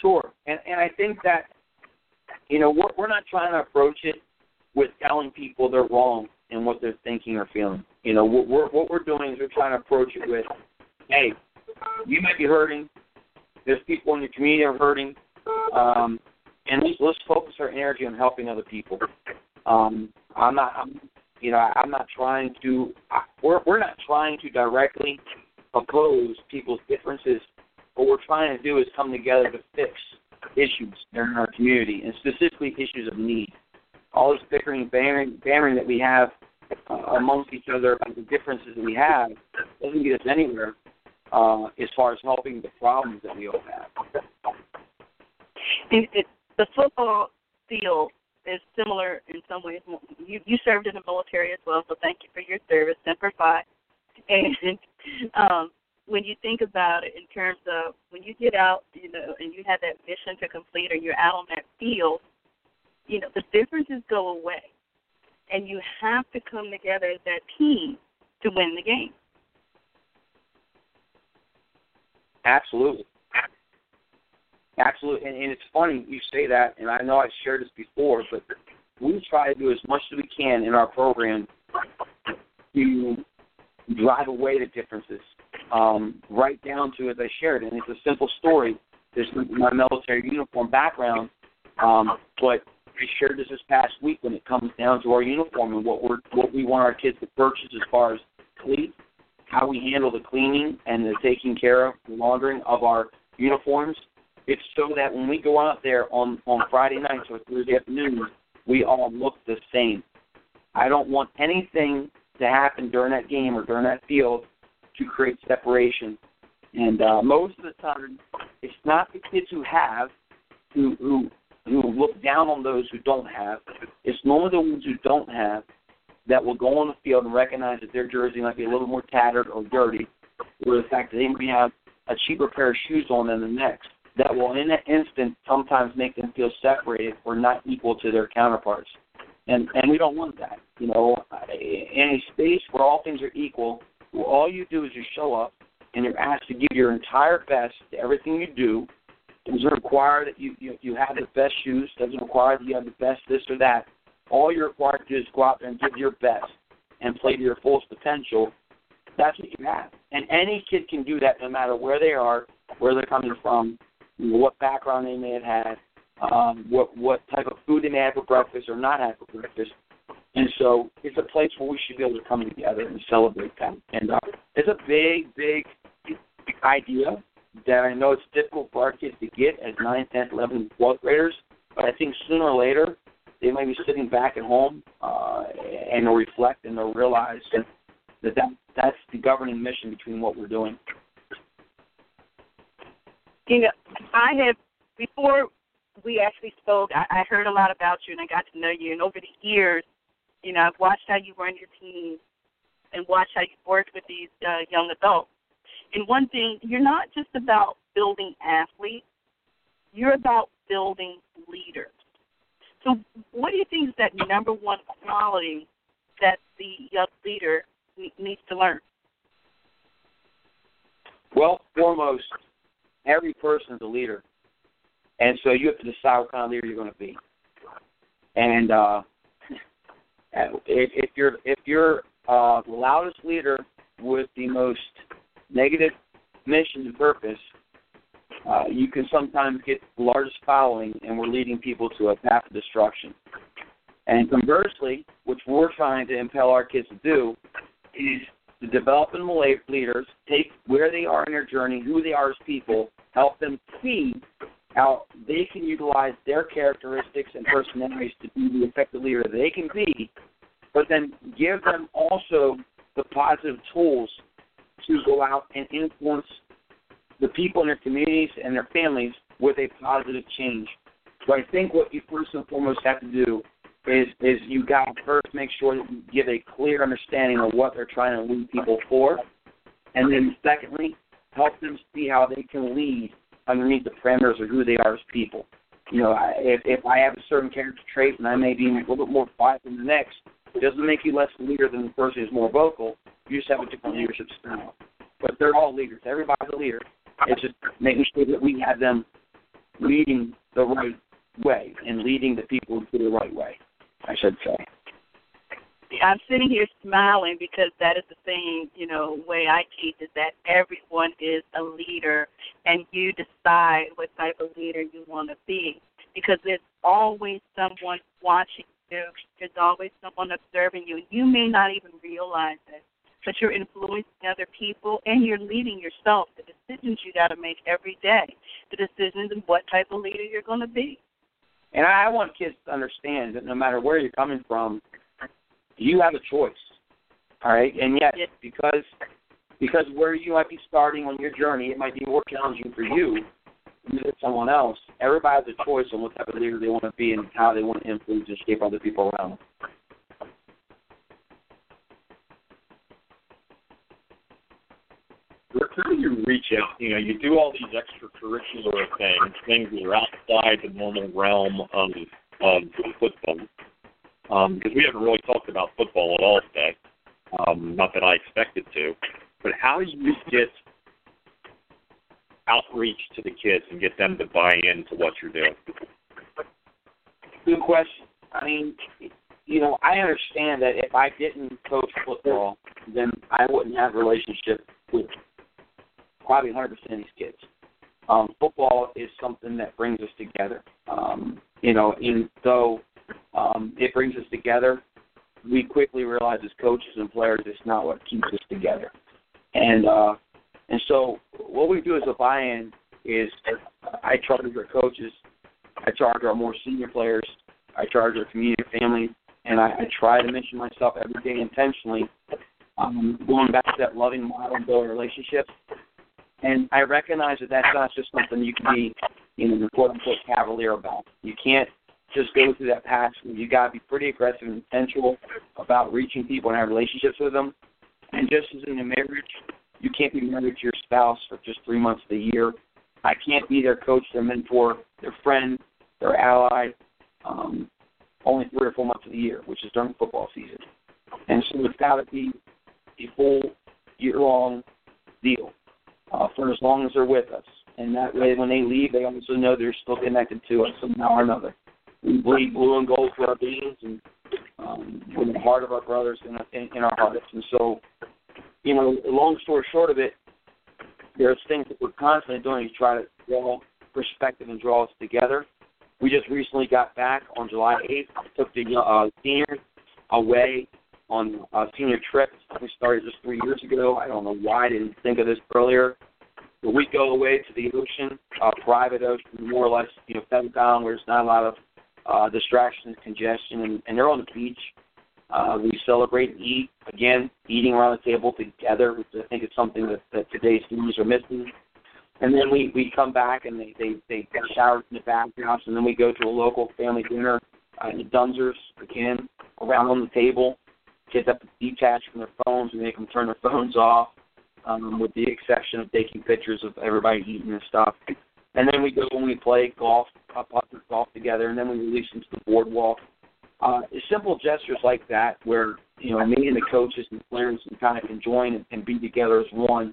Sure, and and I think that you know we're we're not trying to approach it with telling people they're wrong in what they're thinking or feeling. You know, what we're what we're doing is we're trying to approach it with, hey, you might be hurting. There's people in your community are hurting, um, and let's, let's focus our energy on helping other people. Um, I'm not, I'm, you know, I'm not trying to. We're we're not trying to directly oppose people's differences. What we're trying to do is come together to fix issues in our community, and specifically issues of need. All this bickering and bantering, bantering that we have uh, amongst each other about the differences that we have doesn't get us anywhere uh, as far as helping the problems that we all have. It, the football field is similar in some ways. You you served in the military as well, so thank you for your service, Semper Fi. [laughs] And um, when you think about it in terms of when you get out, you know, and you have that mission to complete, or you're out on that field, you know, the differences go away, and you have to come together as that team to win the game. Absolutely. Absolutely. And, and it's funny you say that, and I know I've shared this before, but we try to do as much as we can in our program to drive away the differences, um, right down to, as I shared, and it's a simple story. This my military uniform background, um, but I shared this this past week when it comes down to our uniform and what we're what we want our kids to purchase as far as cleats, how we handle the cleaning and the taking care of the laundering of our uniforms. It's so that when we go out there on on Friday nights or Thursday afternoons, we all look the same. I don't want anything to happen during that game or during that field to create separation. And uh, most of the time, it's not the kids who have who who who look down on those who don't have. It's normally the ones who don't have that will go on the field and recognize that their jersey might be a little more tattered or dirty, or the fact that they may have a cheaper pair of shoes on than the next. That will, in an instant, sometimes make them feel separated or not equal to their counterparts. And and we don't want that. You know, in a space where all things are equal, where all you do is you show up and you're asked to give your entire best to everything you do. It doesn't require that you, you you have the best shoes. Doesn't require that you have the best this or that. All you're required to do is go out there and give your best and play to your fullest potential. That's what you have. And any kid can do that no matter where they are, where they're coming from, what background they may have had, um, what what type of food they may have for breakfast or not have for breakfast. And so it's a place where we should be able to come together and celebrate that. And uh, it's a big, big idea that I know it's difficult for our kids to get as 9th, 10th, 11th, 12th graders. But I think sooner or later they might be sitting back at home uh, and they'll reflect and they'll realize that, that that's the governing mission between what we're doing. You know, I have before we actually spoke. I, I heard a lot about you and I got to know you. And over the years, you know, I've watched how you run your team and watched how you've worked with these uh, young adults. And one thing, you're not just about building athletes; you're about building leaders. So, what do you think is that number one quality that the young leader needs to learn? Well, foremost, every person is a leader, and so you have to decide what kind of leader you're going to be. And uh, [laughs] if, if you're if you're uh, the loudest leader with the most negative mission and purpose, uh, you can sometimes get the largest following, and we're leading people to a path of destruction. And conversely, which we're trying to impel our kids to do, is to develop them leaders, take where they are in their journey, who they are as people, help them see how they can utilize their characteristics and personalities to be the effective leader they can be, but then give them also the positive tools to go out and influence the people in their communities and their families with a positive change. So I think what you first and foremost have to do is is you got to first make sure that you give a clear understanding of what they're trying to lead people for, and then secondly, help them see how they can lead underneath the parameters of who they are as people. You know, if if I have a certain character trait and I may be a little bit more quiet than the next, it doesn't make you less leader than the person who's more vocal. You just have a different leadership style. But they're all leaders. Everybody's a leader. It's just making sure that we have them leading the right way and leading the people to the right way. I should say. I'm sitting here smiling because that is the same, you know, way I teach is that everyone is a leader and you decide what type of leader you want to be because there's always someone watching you. There's always someone observing you. You may not even realize it, but you're influencing other people and you're leading yourself. The decisions you got to make every day, the decisions of what type of leader you're going to be. And I want kids to understand that no matter where you're coming from, you have a choice. All right, and yes, yes. because because where you might be starting on your journey, it might be more challenging for you than someone else. Everybody has a choice on what type of leader they want to be and how they want to influence and shape other people around them. How do you reach out? You know, you do all these extracurricular things, things that are outside the normal realm of of football. Um, because we haven't really talked about football at all today. Um, not that I expected to, but how do you get outreach to the kids and get them to buy into what you're doing? Good question. I mean, you know, I understand that if I didn't coach football, then I wouldn't have a relationship with probably 100% of these kids. Um, football is something that brings us together. Um, you know, and though um, it brings us together, we quickly realize as coaches and players it's not what keeps us together. And uh, and so what we do as a buy-in is I charge our coaches, I charge our more senior players, I charge our community family, and I, I try to mention myself every day intentionally, um, going back to that loving model and building relationships. And I recognize that that's not just something you can be, you know, quote unquote cavalier about. You can't just go through that path. You got to be pretty aggressive and intentional about reaching people and have relationships with them. And just as in a marriage, you can't be married to your spouse for just three months of the year. I can't be their coach, their mentor, their friend, their ally, um, only three or four months of the year, which is during football season. And so it's got to be a full year-long deal uh, for as long as they're with us. And that way, when they leave, they also know they're still connected to us somehow or another. We bleed blue and gold for our beings, and um, in the heart of our brothers in, in, in our hearts. And so, you know, long story short of it, there's things that we're constantly doing to try to draw perspective and draw us together. We just recently got back on July 8th, took the uh, seniors away on a senior trip. We started just three years ago. I don't know why I didn't think of this earlier. But we go away to the ocean, uh, private ocean, more or less, you know, feather down where there's not a lot of uh, distractions, congestion, and, and they're on the beach. Uh, we celebrate and eat again, eating around the table together, which I think is something that, that today's students are missing. And then we we come back and they they they get showered in the bathhouse, and then we go to a local family dinner uh, in the Dunzers again, around on the table kids have to detach from their phones and make them turn their phones off, um, with the exception of taking pictures of everybody eating and stuff. And then we go and we play golf, uh, putt golf together, and then we release them to the boardwalk. Uh, simple gestures like that, where you know me and the coaches and players can kind of join and, and be together as one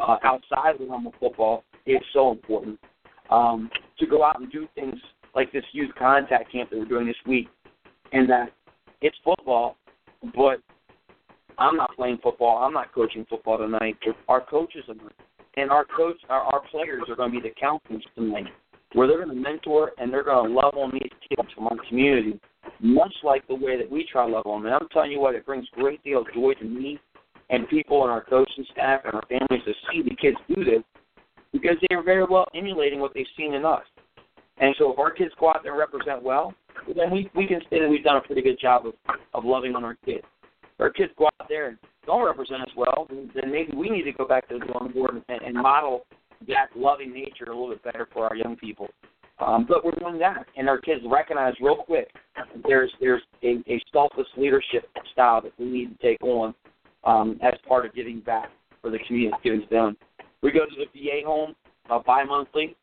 uh, outside of the normal football. is so important. Um, to go out and do things like this youth contact camp that we're doing this week, and that it's football, but I'm not playing football. I'm not coaching football tonight. Our coaches are, and our coach, our, our players are going to be the accountants tonight, where they're going to mentor and they're going to love on these kids from our community, much like the way that we try to love on them. And I'm telling you what, it brings great deal of joy to me and people and our coaching staff and our families to see the kids do this because they are very well emulating what they've seen in us. And so if our kids go out there and represent well, then we we can say that we've done a pretty good job of of loving on our kids. If our kids go out there and don't represent us well, then maybe we need to go back to the drawing board and, and model that loving nature a little bit better for our young people. Um, but we're doing that, and our kids recognize real quick there's there's a, a selfless leadership style that we need to take on um, as part of giving back for the community to them. We go to the VA home uh, bi-monthly,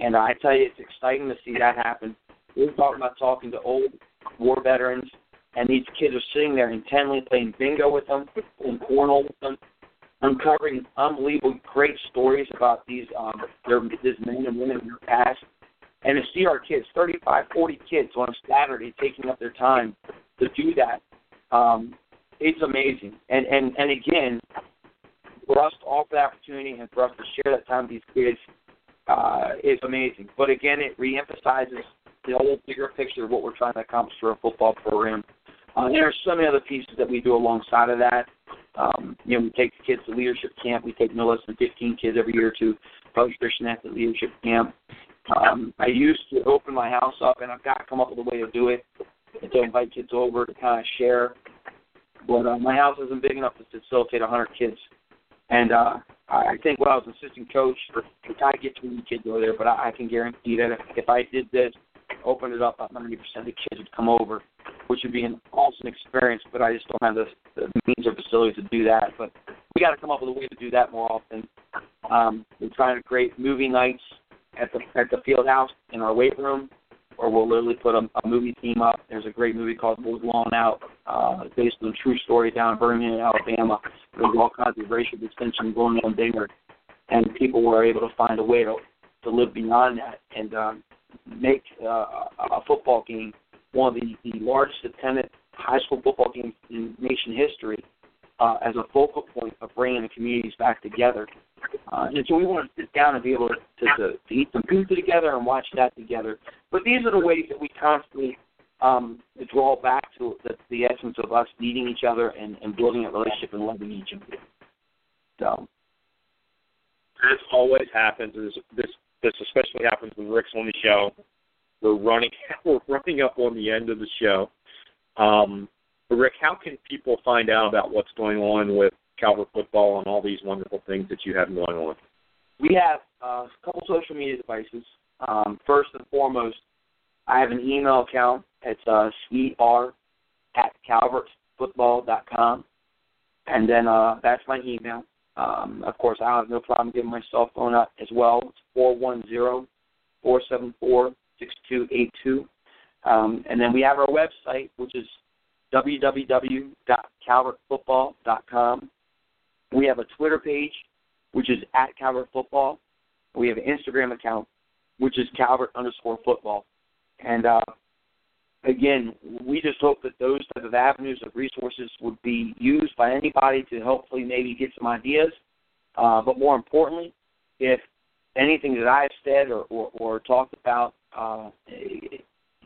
and I tell you, it's exciting to see that happen. We're talking about talking to old war veterans, and these kids are sitting there intently playing bingo with them, playing cornhole with them, uncovering unbelievable great stories about these um, their this men and women in their past. And to see our kids, 35, 40 kids on a Saturday taking up their time to do that, um, it's amazing. And and and again, for us to offer the opportunity and for us to share that time with these kids uh, is amazing. But again, it reemphasizes the whole bigger picture of what we're trying to accomplish for a football program. Uh, there are so many other pieces that we do alongside of that. Um, you know, we take the kids to leadership camp. We take no less than 15 kids every year to Post Christian Athlete Leadership Camp. Um, I used to open my house up, and I've got to come up with a way to do it to invite kids over to kind of share. But uh, my house isn't big enough to facilitate 100 kids. And uh, I think when I was assistant coach, I get 20 kids over there, but I, I can guarantee that if, if I did this, opened it up, about 90% of the kids would come over, which would be an awesome experience. But I just don't have the, the means or facilities to do that. But we got to come up with a way to do that more often. Um, we're trying to create movie nights at the at the field house in our weight room or we'll literally put a, a movie theme up. There's a great movie called Boys Long Out, uh, based on a true story down in Birmingham, Alabama. There's all kinds of racial distinction going on there, and people were able to find a way to to live beyond that and um, make uh, a football game one of the, the largest attended high school football games in nation history uh, as a focal point of bringing the communities back together. Uh, and so we want to sit down and be able to, to, to, eat some pizza together and watch that together. But these are the ways that we constantly um, draw back to the, the essence of us needing each other and, and building a relationship and loving each other. So. This always happens. This, this this especially happens when Rick's on the show. We're running [laughs] we're running up on the end of the show. Um, Rick, how can people find out about what's going on with Calvert football and all these wonderful things that you have going on? We have uh, a couple social media devices. Um, first and foremost, I have an email account. It's uh, sneedr at calvertfootball.com. And then uh, that's my email. Um, of course, I have no problem giving my cell phone up as well. It's four one zero four seven four six two eight two. Um, and then we have our website, which is www.calvertfootball.com. We have a Twitter page, which is at Calvert Football. We have an Instagram account, which is Calvert underscore football. And uh, again, we just hope that those type of avenues of resources would be used by anybody to hopefully maybe get some ideas. Uh, but more importantly, if anything that I've said or, or, or talked about, uh,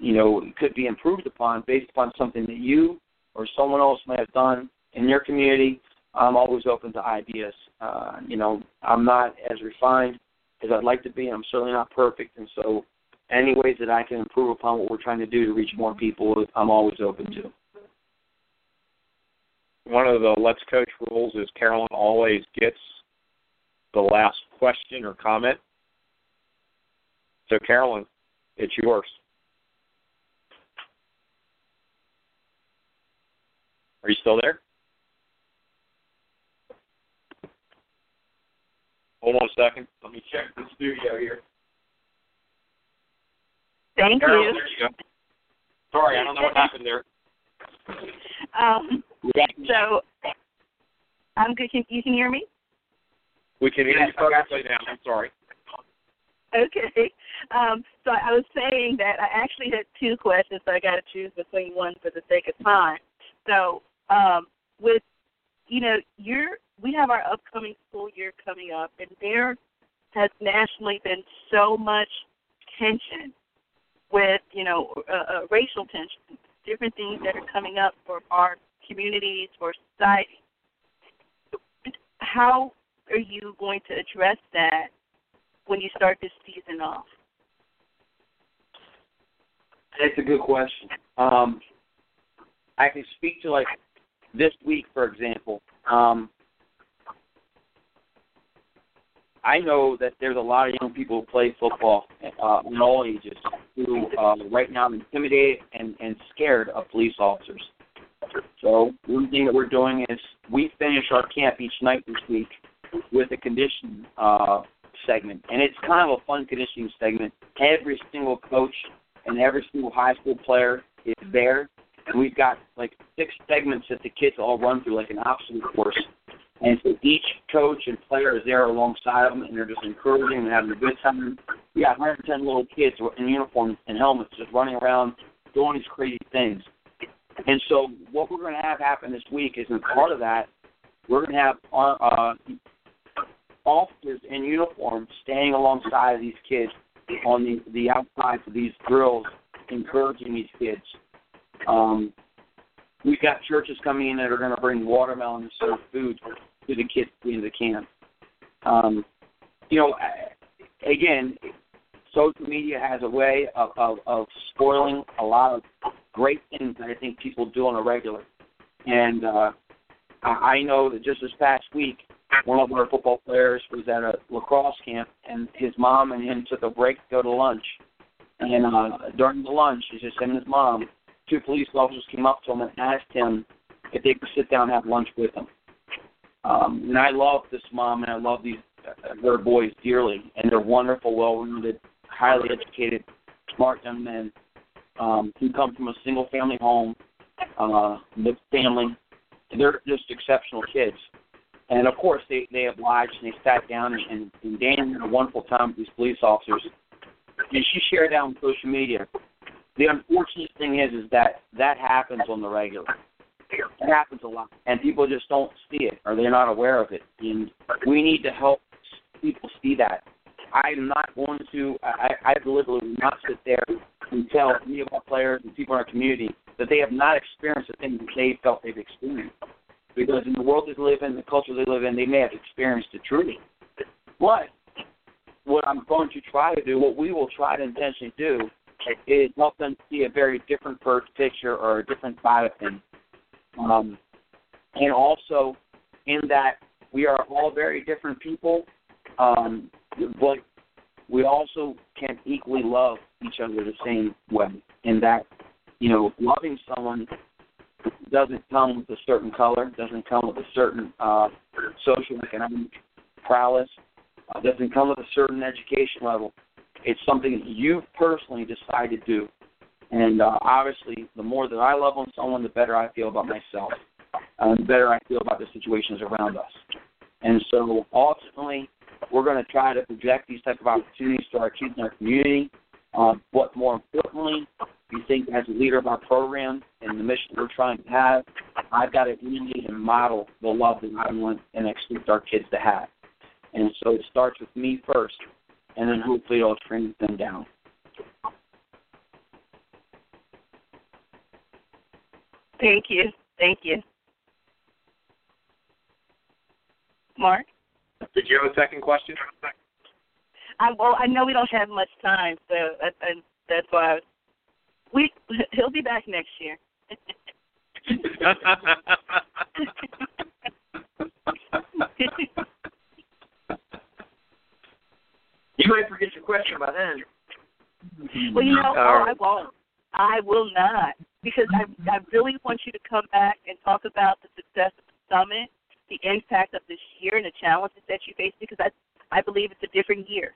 you know, could be improved upon based upon something that you or someone else may have done in your community, I'm always open to ideas. Uh, you know, I'm not as refined as I'd like to be. I'm certainly not perfect, and so any ways that I can improve upon what we're trying to do to reach more people, I'm always open to. One of the Let's Coach rules is Carolyn always gets the last question or comment. So, Carolyn, it's yours. Are you still there? Hold on a second. Let me check the studio here. Thank Carol, you. There you go. Sorry, I don't know what happened there. Um, so I'm good. Can you can hear me? We can hear you perfectly now. I'm sorry. Okay. Um, so I was saying that I actually had two questions, so I got to choose between one for the sake of time. So, um, with you know, you're we have our upcoming school year coming up, and there has nationally been so much tension with you know uh, uh, racial tension, different things that are coming up for our communities, for society. How are you going to address that when you start this season off? That's a good question. Um, I can speak to like this week, for example. Um, I know that there's a lot of young people who play football uh, in all ages uh, right now are intimidated and, and scared of police officers. So one thing that we're doing is we finish our camp each night this week with a conditioning uh, segment, and it's kind of a fun conditioning segment. Every single coach and every single high school player is there, and we've got like six segments that the kids all run through, like an obstacle course. And so each coach and player is there alongside them, and they're just encouraging and having a good time. We got 110 little kids in uniforms and helmets just running around doing these crazy things. And so what we're going to have happen this week is, in part of that, we're going to have our, uh, officers in uniform standing alongside of these kids on the the outside of these drills, encouraging these kids. Um, we've got churches coming in that are going to bring watermelon and serve food to the kids at the end of the camp. Um, you know, again, social media has a way of, of, of spoiling a lot of great things that I think people do on a regular. And uh, I know that just this past week, one of our football players was at a lacrosse camp, and his mom and him took a break to go to lunch. And uh, during the lunch, it's just him and his mom. Two police officers came up to him and asked him if they could sit down and have lunch with him. Um, and I love this mom, and I love these uh, their boys dearly, and they're wonderful, well-rounded, highly educated, smart young men um, who come from a single-family home, uh, mixed family. They're just exceptional kids. And of course, they they obliged and they sat down and, and, and Dan had a wonderful time with these police officers. And she shared that on social media. The unfortunate thing is, is that that happens on the regular. It happens a lot, and people just don't see it or they're not aware of it. And we need to help people see that. I'm not going to. I, I deliberately not sit there and tell any of our players and people in our community that they have not experienced the things they felt they've experienced because in the world they live in, the culture they live in, they may have experienced it truly. But what I'm going to try to do, what we will try to intentionally do, is help them see a very different picture or a different side of things. Um, and also, in that we are all very different people, um, but we also can equally love each other the same way. In that, you know, loving someone doesn't come with a certain color, doesn't come with a certain uh, social economic prowess, uh, doesn't come with a certain education level. It's something you personally decide to do. And uh, obviously, the more that I love on someone, the better I feel about myself, and the better I feel about the situations around us. And so, ultimately, we're going to try to project these type of opportunities to our kids in our community. Uh, but more importantly, we think as a leader of our program and the mission we're trying to have, I've got to emulate and model the love that I want and expect our kids to have. And so it starts with me first, and then hopefully it'll train them down. Thank you. Thank you. Mark? Did you have a second question? I, well, I know we don't have much time, so I, I, that's why I was we [laughs] he'll be back next year. [laughs] you might forget your question by then. Well, you know, oh, I won't. I will not because I I really want you to come back and talk about the success of the summit, the impact of this year, and the challenges that you face. Because I I believe it's a different year,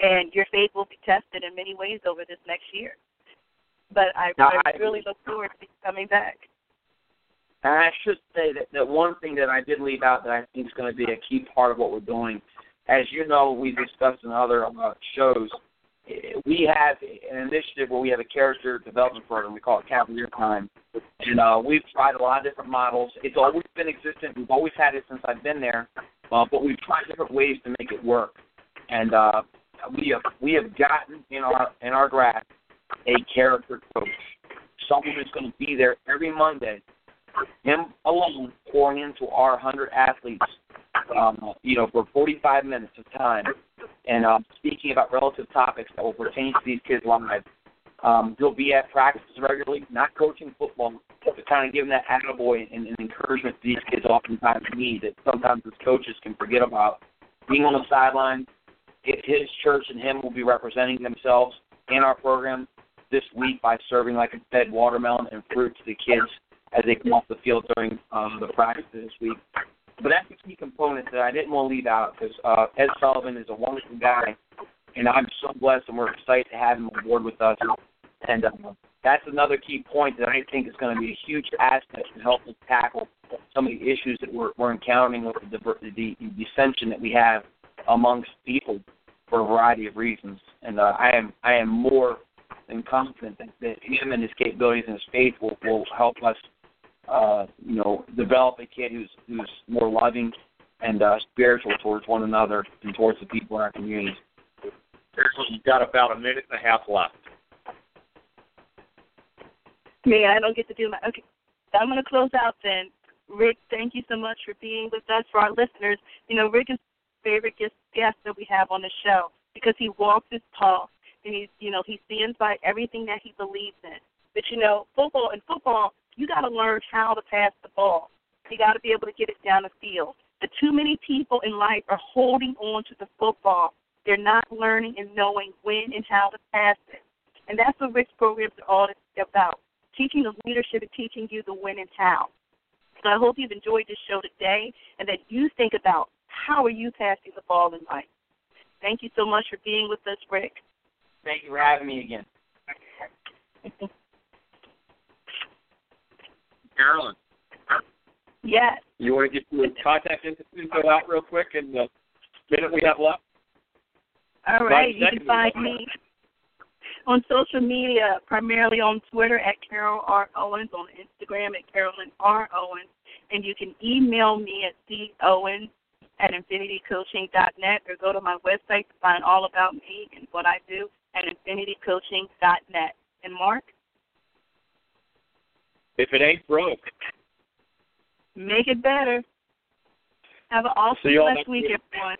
and your faith will be tested in many ways over this next year. But I, now, I really look forward to coming back. And I should say that, that one thing that I did leave out that I think is going to be a key part of what we're doing as you know, we've discussed in other uh, shows. We have an initiative where we have a character development program. We call it Cavalier Time, and uh, we've tried a lot of different models. It's always been existent. We've always had it since I've been there, uh, but we've tried different ways to make it work. And uh, we have we have gotten in our in our grasp a character coach, someone who's going to be there every Monday, him alone pouring into our hundred athletes um, you know, for 45 minutes of time and um, speaking about relative topics that will pertain to these kids' lives. Um, they'll be at practices regularly, not coaching football, but kind of giving that attaboy and, and encouragement these kids oftentimes need that sometimes as coaches can forget about. Being on the sideline, his church and him will be representing themselves in our program this week by serving like a fed watermelon and fruit to the kids as they come off the field during um, the practice this week. But that's a key component that I didn't want to leave out because uh, Ed Sullivan is a wonderful guy, and I'm so blessed and we're excited to have him on board with us. And uh, that's another key point that I think is going to be a huge aspect to help us tackle some of the issues that we're, we're encountering with the, the, the dissension that we have amongst people for a variety of reasons. And uh, I am I am more than confident that, that him and his capabilities and his faith will, will help us uh, you know, develop a kid who's who's more loving and uh, spiritual towards one another and towards the people in our communities. You've got about a minute and a half left. Man, I don't get to do my. Okay, I'm going to close out then. Rick, thank you so much for being with us. For our listeners, you know, Rick is favorite guest, guest that we have on the show because he walks his talk and he's, you know, he stands by everything that he believes in. But you know, football and football, you got to learn how to pass the ball. You got to be able to get it down the field. The too many people in life are holding on to the football. They're not learning and knowing when and how to pass it. And that's what Rick's programs are all about. Teaching the leadership and teaching you the when and how. So I hope you've enjoyed this show today and that you think about how are you passing the ball in life. Thank you so much for being with us, Rick. Thank you for having me again. [laughs] Carolyn. Yes. You want to get your contact info out real quick in the minute we have left? All right. You can find me on social media, primarily on Twitter at Carol R. Owens, on Instagram at Carolyn R. Owens, and you can email me at Owens at infinitycoaching.net or go to my website to find all about me and what I do at infinitycoaching.net. And Mark? If it ain't broke, make it better. Have an awesome See you blessed week, everyone.